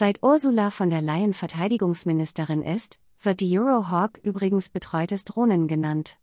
Seit Ursula von der Leyen Verteidigungsministerin ist, wird die Eurohawk übrigens betreutes Drohnen genannt.